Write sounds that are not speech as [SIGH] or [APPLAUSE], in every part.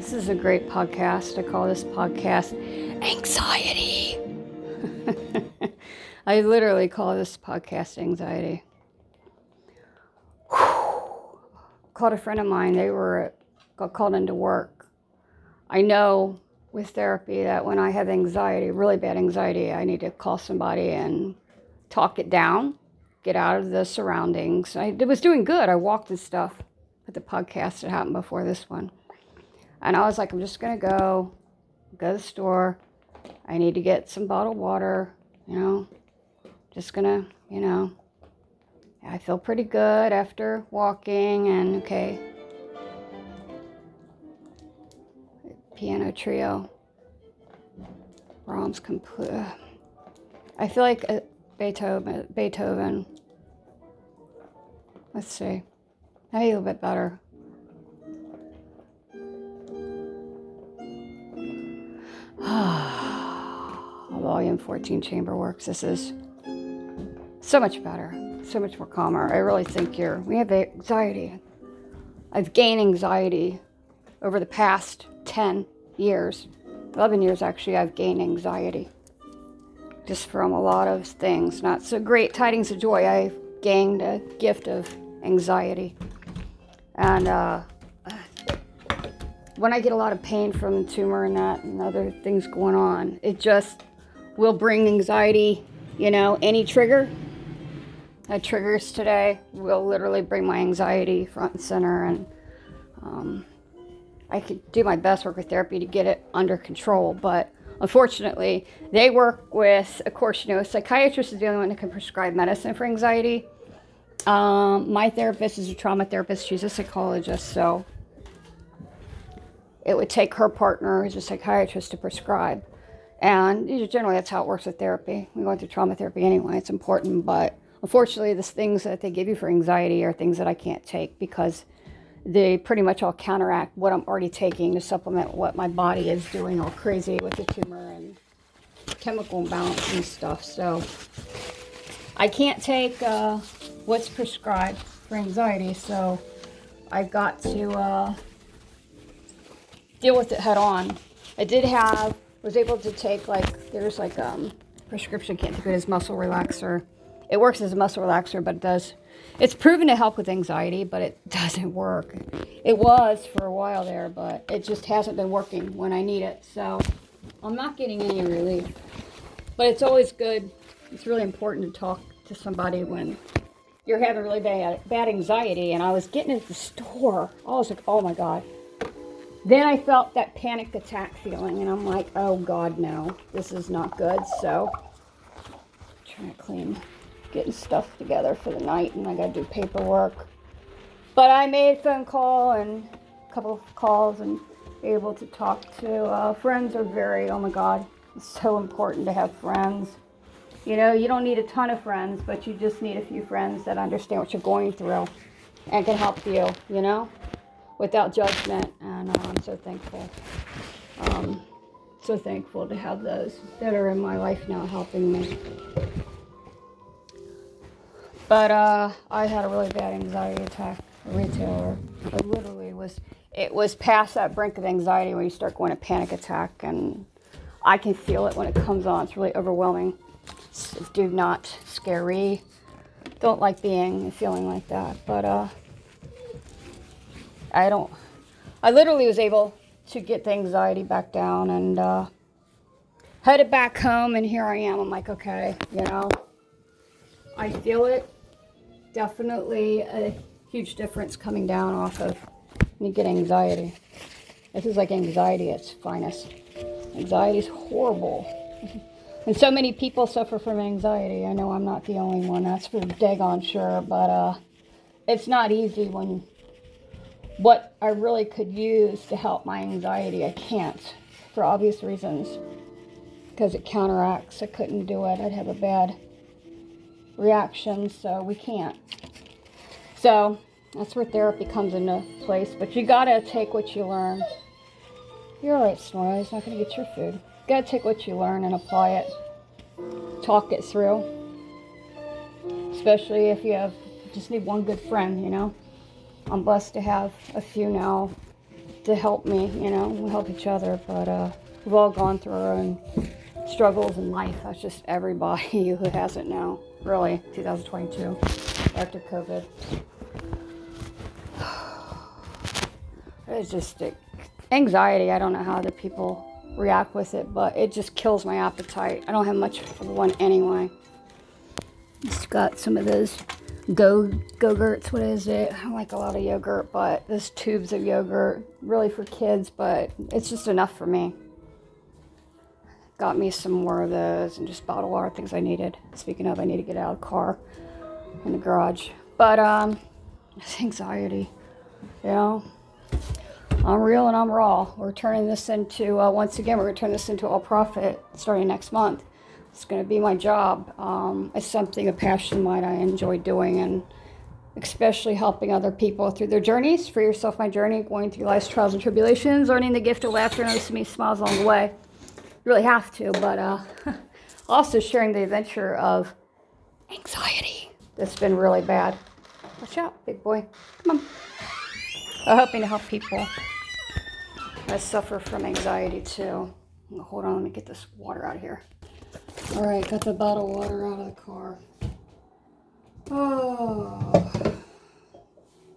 This is a great podcast. I call this podcast Anxiety. [LAUGHS] I literally call this podcast Anxiety. Called a friend of mine. They were got called into work. I know with therapy that when I have anxiety, really bad anxiety, I need to call somebody and talk it down, get out of the surroundings. I was doing good. I walked and stuff with the podcast that happened before this one. And I was like, I'm just going to go, go to the store. I need to get some bottled water, you know, just going to, you know, I feel pretty good after walking and okay. Piano trio. Brahms complete. I feel like uh, Beethoven. Beethoven. Let's see. Maybe a little bit better. [SIGHS] Volume 14 chamber works. This is so much better, so much more calmer. I really think you're, we have anxiety. I've gained anxiety over the past 10 years, 11 years actually, I've gained anxiety just from a lot of things. Not so great tidings of joy. I've gained a gift of anxiety. And uh, when I get a lot of pain from the tumor and that and other things going on, it just will bring anxiety. You know, any trigger that triggers today will literally bring my anxiety front and center. And um, I could do my best work with therapy to get it under control, but unfortunately, they work with, of course, you know, a psychiatrist is the only one that can prescribe medicine for anxiety. Um, my therapist is a trauma therapist. She's a psychologist, so it would take her partner, who's a psychiatrist, to prescribe. And generally, that's how it works with therapy. We're going through trauma therapy anyway. It's important, but unfortunately, the things that they give you for anxiety are things that I can't take because they pretty much all counteract what I'm already taking to supplement what my body is doing all crazy with the tumor and chemical imbalance and stuff. So I can't take uh, what's prescribed for anxiety, so I've got to uh, deal with it head on. I did have, was able to take like, there's like um prescription, can't think of it as muscle relaxer. It works as a muscle relaxer, but it does, it's proven to help with anxiety, but it [LAUGHS] doesn't work. It was for a while there, but it just hasn't been working when I need it. So I'm not getting any relief. But it's always good, it's really important to talk to somebody when you're having really bad, bad anxiety. And I was getting at the store. I was like, oh my God. Then I felt that panic attack feeling, and I'm like, oh God, no, this is not good. So, I'm trying to clean, getting stuff together for the night, and I got to do paperwork. But I made a phone call and a couple of calls and able to talk to uh, friends are very, oh my God, it's so important to have friends. You know, you don't need a ton of friends, but you just need a few friends that understand what you're going through and can help you, you know, without judgment. And uh, I'm so thankful. Um, so thankful to have those that are in my life now helping me. But uh, I had a really bad anxiety attack. A retailer, I literally was. It was past that brink of anxiety when you start going to panic attack, and I can feel it when it comes on. It's really overwhelming. do not scary. Don't like being feeling like that. But uh, I don't. I literally was able to get the anxiety back down and uh, headed back home, and here I am. I'm like, okay, you know, I feel it. Definitely a huge difference coming down off of when you get anxiety. This is like anxiety at its finest. Anxiety is horrible. [LAUGHS] And so many people suffer from anxiety. I know I'm not the only one, that's for daggone sure, but uh, it's not easy when what I really could use to help my anxiety, I can't for obvious reasons because it counteracts. I couldn't do it, I'd have a bad reaction, so we can't. So that's where therapy comes into place, but you gotta take what you learn. You're alright, Snora, he's not gonna get your food got to take what you learn and apply it, talk it through. Especially if you have just need one good friend, you know. I'm blessed to have a few now to help me. You know, we help each other, but uh, we've all gone through our own struggles in life. That's just everybody [LAUGHS] who has it now, really, 2022 after COVID. [SIGHS] It's just anxiety. I don't know how other people react with it, but it just kills my appetite. I don't have much of one anyway. Just got some of those go go-gurts. What is it? I like a lot of yogurt, but this tubes of yogurt really for kids, but it's just enough for me. Got me some more of those and just bottled water things I needed. Speaking of, I need to get out of the car in the garage. But um, it's anxiety, you know. I'm real and I'm raw. We're turning this into, uh, once again, we're going to turn this into all profit starting next month. It's going to be my job. Um, it's something, a passion of mine I enjoy doing, and especially helping other people through their journeys. For yourself, my journey, going through life's trials and tribulations, learning the gift of laughter and noticing me smiles along the way. You really have to, but uh, [LAUGHS] also sharing the adventure of anxiety that's been really bad. Watch out, big boy. Come on. I'm hoping to help people that suffer from anxiety too. Hold on, let me get this water out of here. All right, got the bottled water out of the car. Oh,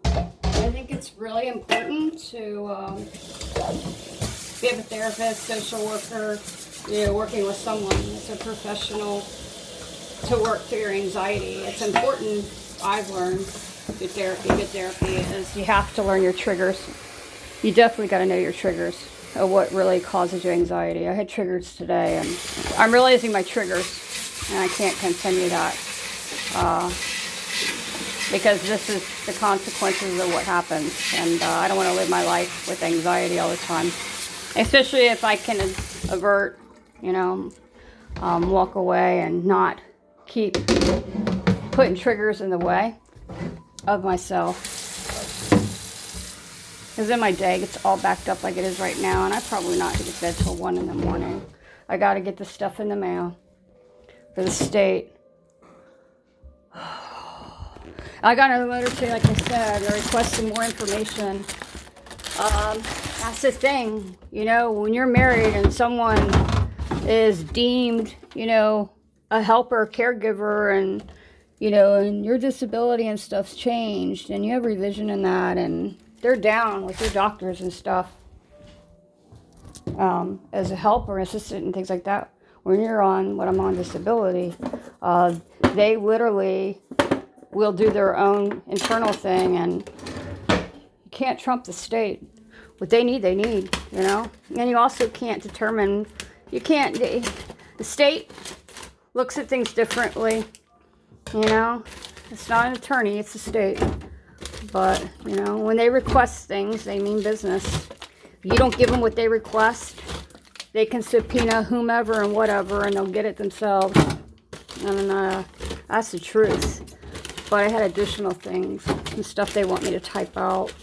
I think it's really important to um, be a therapist, social worker, you know, working with someone that's a professional to work through your anxiety. It's important, I've learned, good therapy, good therapy is you have to learn your triggers. You definitely got to know your triggers of what really causes you anxiety. I had triggers today, and I'm realizing my triggers, and I can't continue that uh, because this is the consequences of what happens, and uh, I don't want to live my life with anxiety all the time, especially if I can avert, you know, um, walk away and not keep putting triggers in the way of myself. Because in my day it's all backed up like it is right now, and I probably not get to bed till 1 in the morning. I got to get the stuff in the mail for the state. [SIGHS] I got another letter today, like I said. They're requesting more information. Um, that's the thing, you know, when you're married and someone is deemed, you know, a helper, caregiver, and you know, and your disability and stuff's changed, and you have revision in that, and they're down with your doctors and stuff um, as a helper, assistant, and things like that. When you're on what I'm on disability, uh, they literally will do their own internal thing, and you can't trump the state. What they need, they need, you know. And you also can't determine. You can't. The state looks at things differently, you know. It's not an attorney; it's the state. But, you know, when they request things, they mean business. If you don't give them what they request, they can subpoena whomever and whatever, and they'll get it themselves. And uh, that's the truth. But I had additional things and stuff they want me to type out.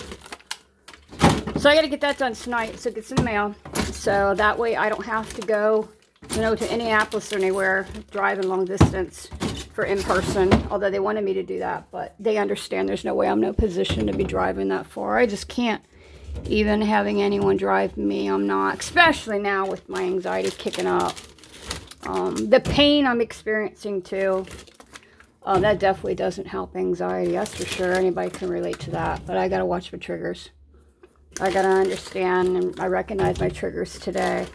So I got to get that done tonight. So it gets in the mail. So that way I don't have to go, you know, to Indianapolis or anywhere, driving long distance for in person, although they wanted me to do that, but they understand there's no way I'm no position to be driving that far. I just can't even having anyone drive me. I'm not, especially now with my anxiety kicking up. Um, the pain I'm experiencing too, uh, that definitely doesn't help anxiety. That's for sure. Anybody can relate to that, but I got to watch my triggers. I got to understand and I recognize my triggers today.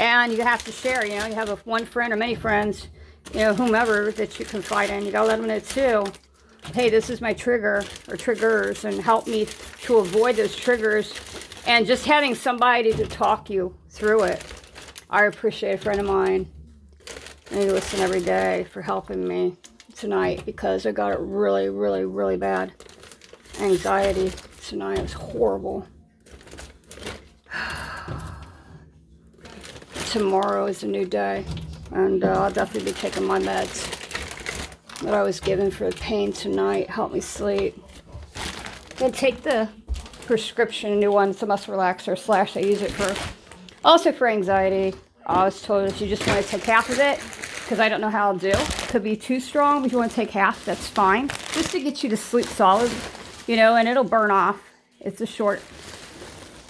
And you have to share, you know, you have a, one friend or many friends you know, whomever that you confide in, you gotta let them know too. Hey, this is my trigger or triggers, and help me to avoid those triggers. And just having somebody to talk you through it. I appreciate a friend of mine. And they listen every day for helping me tonight because I got it really, really, really bad. Anxiety tonight was horrible. [SIGHS] Tomorrow is a new day and uh, I'll definitely be taking my meds that I was given for the pain tonight. Help me sleep. Then take the prescription, new one. A muscle relaxer slash I use it for also for anxiety. I was told if you just want to take half of it, because I don't know how I'll do. Could be too strong, if you want to take half, that's fine. Just to get you to sleep solid, you know, and it'll burn off. It's a short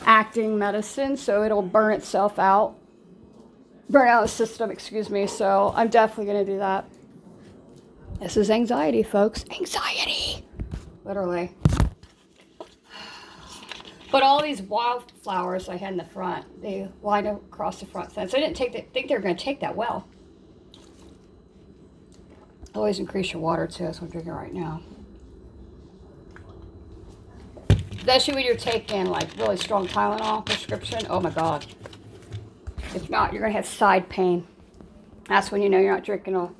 acting medicine, so it'll burn itself out. Burn out the system, excuse me. So I'm definitely going to do that. This is anxiety, folks. Anxiety. Literally. But all these wildflowers I had in the front, they lined across the front fence. I didn't take the, think they were going to take that well. Always increase your water too. That's what I'm drinking right now. Especially when you're taking like really strong Tylenol prescription. Oh my God. If not, you're going to have side pain. That's when you know you're not drinking a,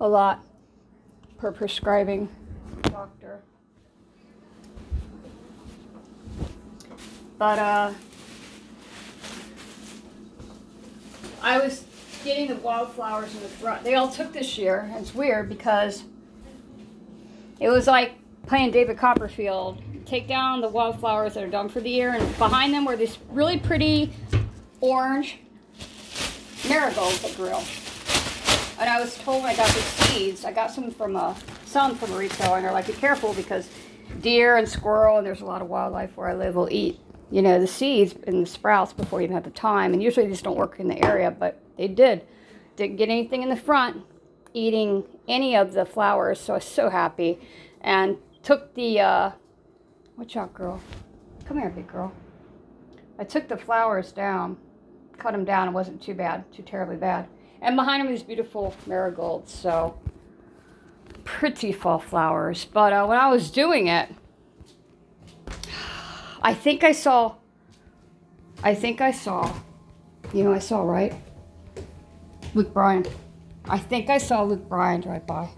a lot per prescribing doctor. But uh, I was getting the wildflowers in the front. They all took this year. It's weird because it was like playing David Copperfield. Take down the wildflowers that are done for the year, and behind them were these really pretty orange marigolds that grew. And I was told when I got these seeds, I got some from a some from a retailer, and they're like, be careful because deer and squirrel, and there's a lot of wildlife where I live, will eat you know, the seeds and the sprouts before you even have the time. And usually they just don't work in the area, but they did. Didn't get anything in the front eating any of the flowers, so I was so happy. And took the, uh, watch out, girl. Come here, big girl. I took the flowers down, cut them down. It wasn't too bad, too terribly bad. And behind them, these beautiful marigolds. So pretty fall flowers. But uh, when I was doing it, I think I saw, I think I saw, you know, I saw, right? Luke Bryan. I think I saw Luke Bryan drive by.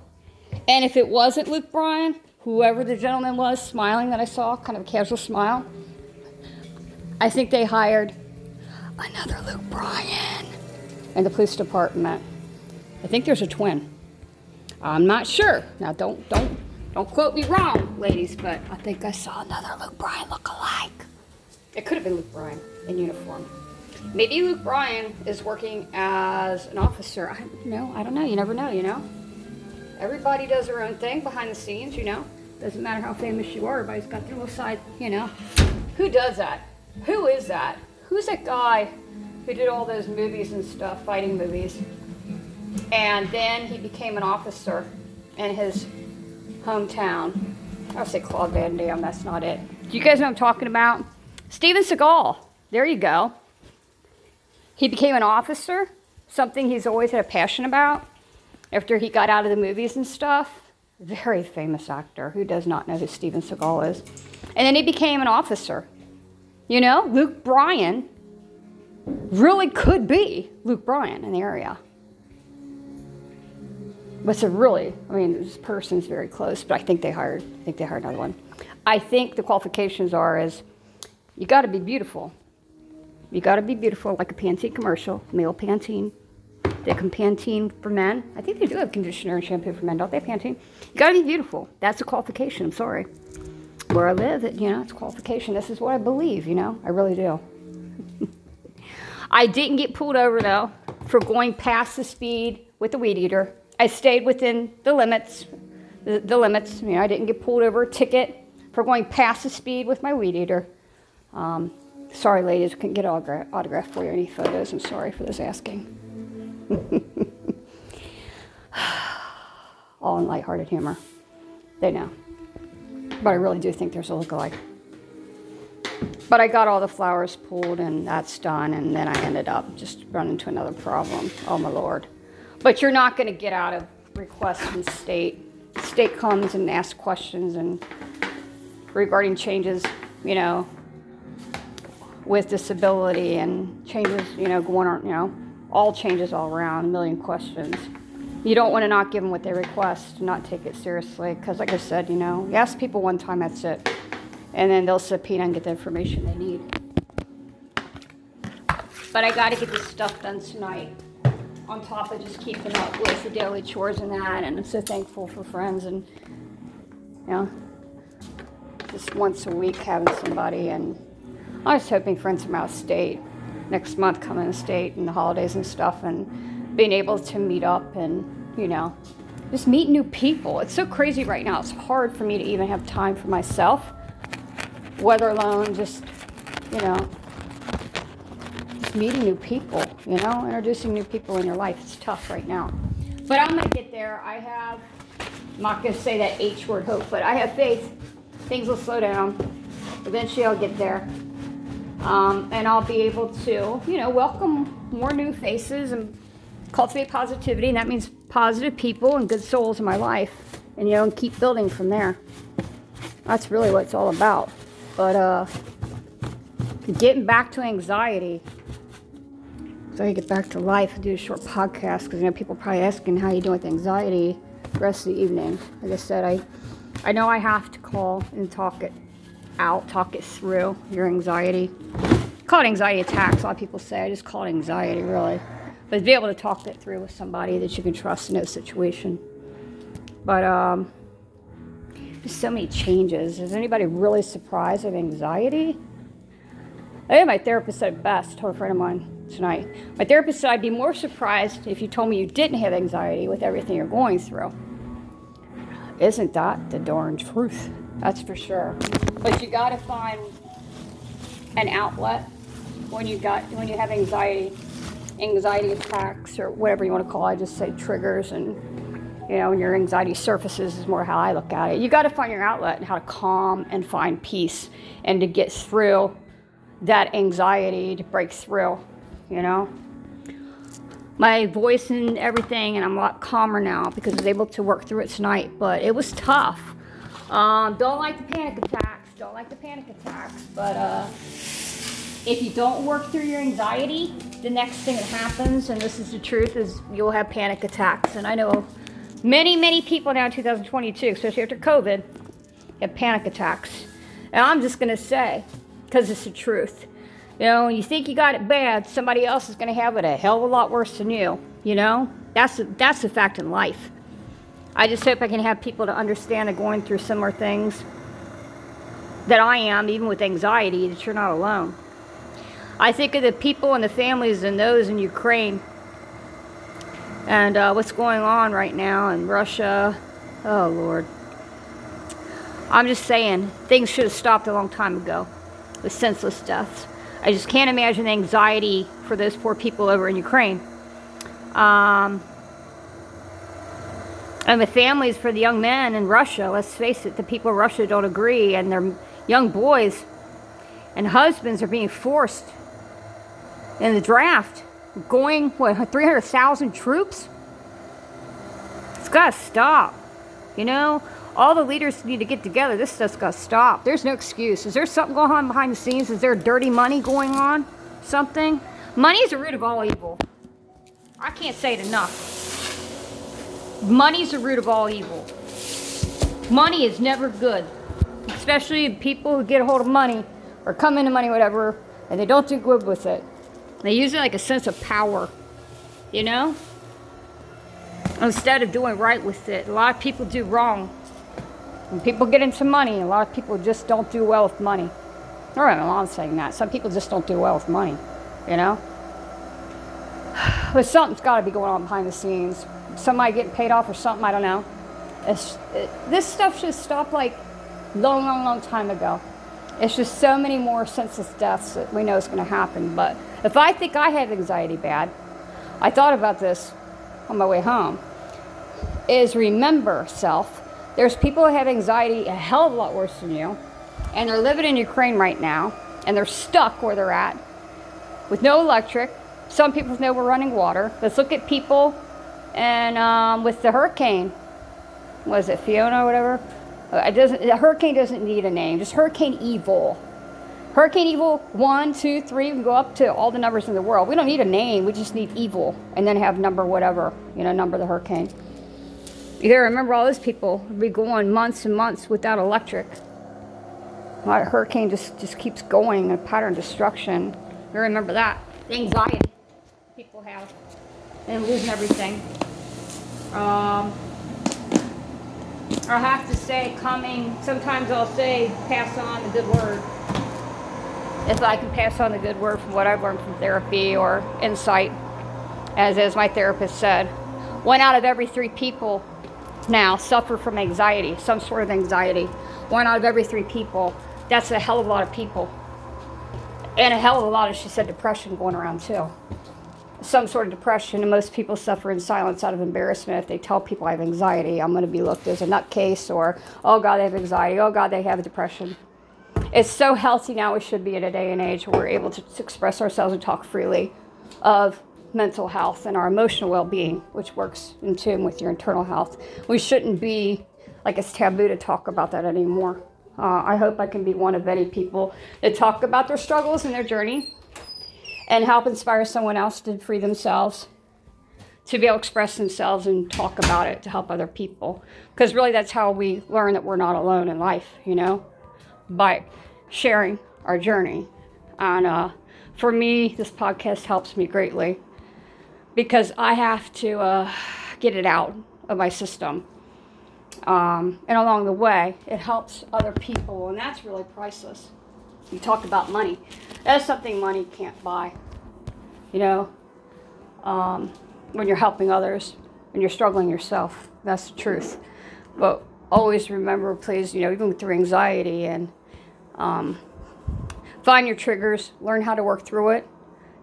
And if it wasn't Luke Bryan, whoever the gentleman was smiling that I saw, kind of a casual smile, I think they hired another Luke Bryan in the police department. I think there's a twin. I'm not sure. Now don't don't don't quote me wrong, ladies, but I think I saw another Luke Bryan look-alike. It could have been Luke Bryan in uniform. Maybe Luke Bryan is working as an officer. I know. I don't know. You never know, you know? Everybody does their own thing behind the scenes, you know? Doesn't matter how famous you are, everybody's got their little side, you know? Who does that? Who is that? Who's that guy who did all those movies and stuff, fighting movies? And then he became an officer, in his hometown. I'll say Claude Van Damme, that's not it. Do you guys know what I'm talking about? Steven Seagal. There you go. He became an officer, something he's always had a passion about after he got out of the movies and stuff. Very famous actor. Who does not know who Steven Seagal is? And then he became an officer. You know, Luke Bryan really could be Luke Bryan in the area. But a really, I mean, this person's very close, but I think they hired, I think they hired another one. I think the qualifications are is you got to be beautiful. You got to be beautiful, like a Pantene commercial, male Pantene. They can Pantene for men. I think they do have conditioner and shampoo for men, don't they? Pantene. You got to be beautiful. That's a qualification. I'm sorry. Where I live, you know, it's qualification. This is what I believe. You know, I really do. I didn't get pulled over though for going past the speed with the weed eater. I stayed within the limits. The, the, limits. You know, I didn't get pulled over a ticket for going past the speed with my weed eater. Um, sorry, ladies, couldn't get autograph, autograph for you any photos. I'm sorry for this asking. [LAUGHS] All in lighthearted humor. They know. But I really do think there's a look-alike. But I got all the flowers pulled and that's done, and then I ended up just running into another problem. Oh my lord. But you're not going to get out of requests from state. State comes and asks questions and regarding changes, you know, with disability and changes, you know, going on, you know, all changes all around, a million questions. You don't want to not give them what they request, not take it seriously, because like I said, you know, you ask people one time, that's it, and then they'll subpoena and get the information they need. But I got to get this stuff done tonight on top of just keeping up with the daily chores and that. And I'm so thankful for friends and, you know, just once a week having somebody. And I was hoping friends from out of state next month coming to state and the holidays and stuff and being able to meet up and, you know, just meet new people. It's so crazy right now. It's hard for me to even have time for myself, whether alone just you know, just meeting new people, you know, introducing new people in your life. It's tough right now. But I'm going to get there. I have, I'm not going to say that H word hope, but I have faith. Things will slow down. Eventually I'll get there. Um, and I'll be able to, you know, welcome more new faces and cultivate positivity. And that means positive people and good souls in my life. And, you know, and keep building from there. That's really what it's all about. But uh, getting back to anxiety. So I get back to life and do a short podcast because you know people probably asking how you doing with anxiety the rest of the evening. Like I said, I I know I have to call and talk it out, talk it through your anxiety. Call it anxiety attacks. A lot of people say I just call it anxiety, really. But to be able to talk it through with somebody that you can trust in a situation. But um, there's so many changes. Is anybody really surprised of anxiety? I think my therapist said it best. Told a friend of mine tonight. My therapist said I'd be more surprised if you told me you didn't have anxiety with everything you're going through. Isn't that the darn truth? That's for sure. But you got to find an outlet when you got when you have anxiety, anxiety attacks or whatever you want to call it. I just say triggers and you know, when your anxiety surfaces is more how I look at it. You got to find your outlet and how to calm and find peace and to get through that anxiety to break through, you know. My voice and everything, and I'm a lot calmer now because I was able to work through it tonight, but it was tough. Um, don't like the panic attacks, don't like the panic attacks, but uh, if you don't work through your anxiety, the next thing that happens, and this is the truth, is you'll have panic attacks. And I know many, many people now in 2022, especially after COVID, have panic attacks. And I'm just going to say, because it's the truth, you know, when you think you got it bad, somebody else is going to have it a hell of a lot worse than you. You know, that's a, that's the fact in life. I just hope I can have people to understand that going through similar things that I am, even with anxiety, that you're not alone. I think of the people and the families and those in Ukraine and uh, what's going on right now in Russia. Oh, Lord. I'm just saying, things should have stopped a long time ago with senseless deaths. I just can't imagine the anxiety for those poor people over in Ukraine. Um, and the families for the young men in Russia, let's face it, the people of Russia don't agree, and their young boys and husbands are being forced in the draft, going, what, 300,000 troops? It's got to stop. You know, all the leaders need to get together. This stuff's got to stop. There's no excuse. Is there something going on behind the scenes? Is there dirty money going on? Something? Money is the root of all evil. I can't say it enough. Money's the root of all evil. Money is never good, especially people who get a hold of money or come into money, whatever, and they don't do good with it. They use it like a sense of power, you know? Instead of doing right with it, a lot of people do wrong. When people get into money, a lot of people just don't do well with money. All right, I'm saying that. Some people just don't do well with money, you know? [SIGHS] But something's got to be going on behind the scenes. Somebody getting paid off or something, I don't know. It, this stuff should stop like long, long, long time ago. It's just so many more senseless deaths that we know is going to happen. But if I think I have anxiety bad, I thought about this on my way home, is remember self. There's people who have anxiety a hell of a lot worse than you, and they're living in Ukraine right now, and they're stuck where they're at with no electric. Some people know we're running water. Let's look at people and um, with the hurricane. Was it Fiona or whatever? Uh, It doesn't. The hurricane doesn't need a name. Just Hurricane Evil. Hurricane Evil one, two, three. We can go up to all the numbers in the world. We don't need a name. We just need evil, and then have number whatever. You know, number the hurricane. You gotta remember all those people would be going months and months without electric. That hurricane just just keeps going, a pattern of destruction. You remember that. The anxiety people have and losing everything. Um, I have to say, coming, sometimes I'll say, pass on the good word. If I can pass on the good word from what I've learned from therapy or insight, as, as my therapist said, one out of every three people now suffer from anxiety, some sort of anxiety. One out of every three people. That's a hell of a lot of people. and a hell of a lot of, she said, depression going around too. Some sort of depression, and most people suffer in silence out of embarrassment. If they tell people I have anxiety, I'm going to be looked as a nutcase or, oh God, they have anxiety. Oh God, they have depression. It's so healthy now. We should be in a day and age where we're able to, express ourselves and talk freely of mental health and our emotional well-being, which works in tune with your internal health. We shouldn't be like it's taboo to talk about that anymore. Uh, I hope I can be one of many people that talk about their struggles and their journey and help inspire someone else to free themselves, to be able to express themselves and talk about it to help other people. Because really, that's how we learn that we're not alone in life, you know, by sharing our journey. And uh, for me, this podcast helps me greatly because I have to uh, get it out of my system. Um, and along the way, it helps other people, and that's really priceless. You talk about money. That's something money can't buy. You know, um, when you're helping others, when you're struggling yourself, that's the truth. But always remember, please, you know, even through anxiety and um, find your triggers, learn how to work through it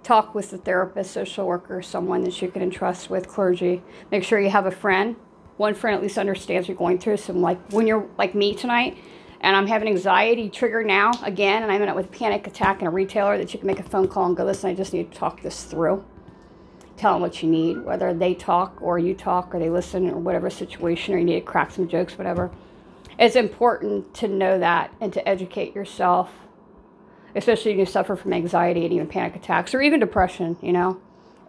talk with a therapist, social worker, someone that you can entrust with, clergy. Make sure you have a friend. One friend at least understands you're going through some like when you're like me tonight and I'm having anxiety trigger now again and I'm in it with a panic attack and a retailer that you can make a phone call and go, listen, I just need to talk this through. Tell them what you need, whether they talk or you talk or they listen or whatever situation or you need to crack some jokes, whatever. It's important to know that and to educate yourself especially when you suffer from anxiety and even panic attacks or even depression, you know.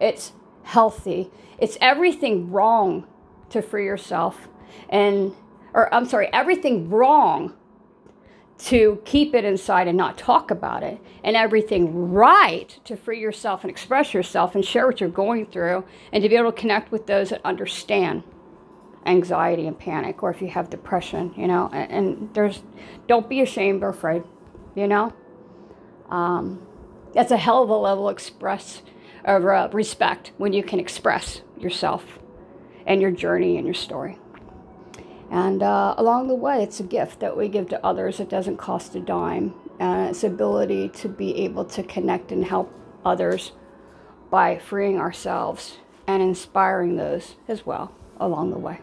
It's healthy. It's everything wrong to free yourself and or I'm sorry, everything wrong to keep it inside and not talk about it, and everything right to free yourself and express yourself and share what you're going through, and to be able to connect with those that understand anxiety and panic, or if you have depression, you know. And, and there's, don't be ashamed or afraid, you know. Um, that's a hell of a level express of uh, respect when you can express yourself and your journey and your story. And uh, along the way, it's a gift that we give to others. It doesn't cost a dime. And it's ability to be able to connect and help others by freeing ourselves and inspiring those as well along the way.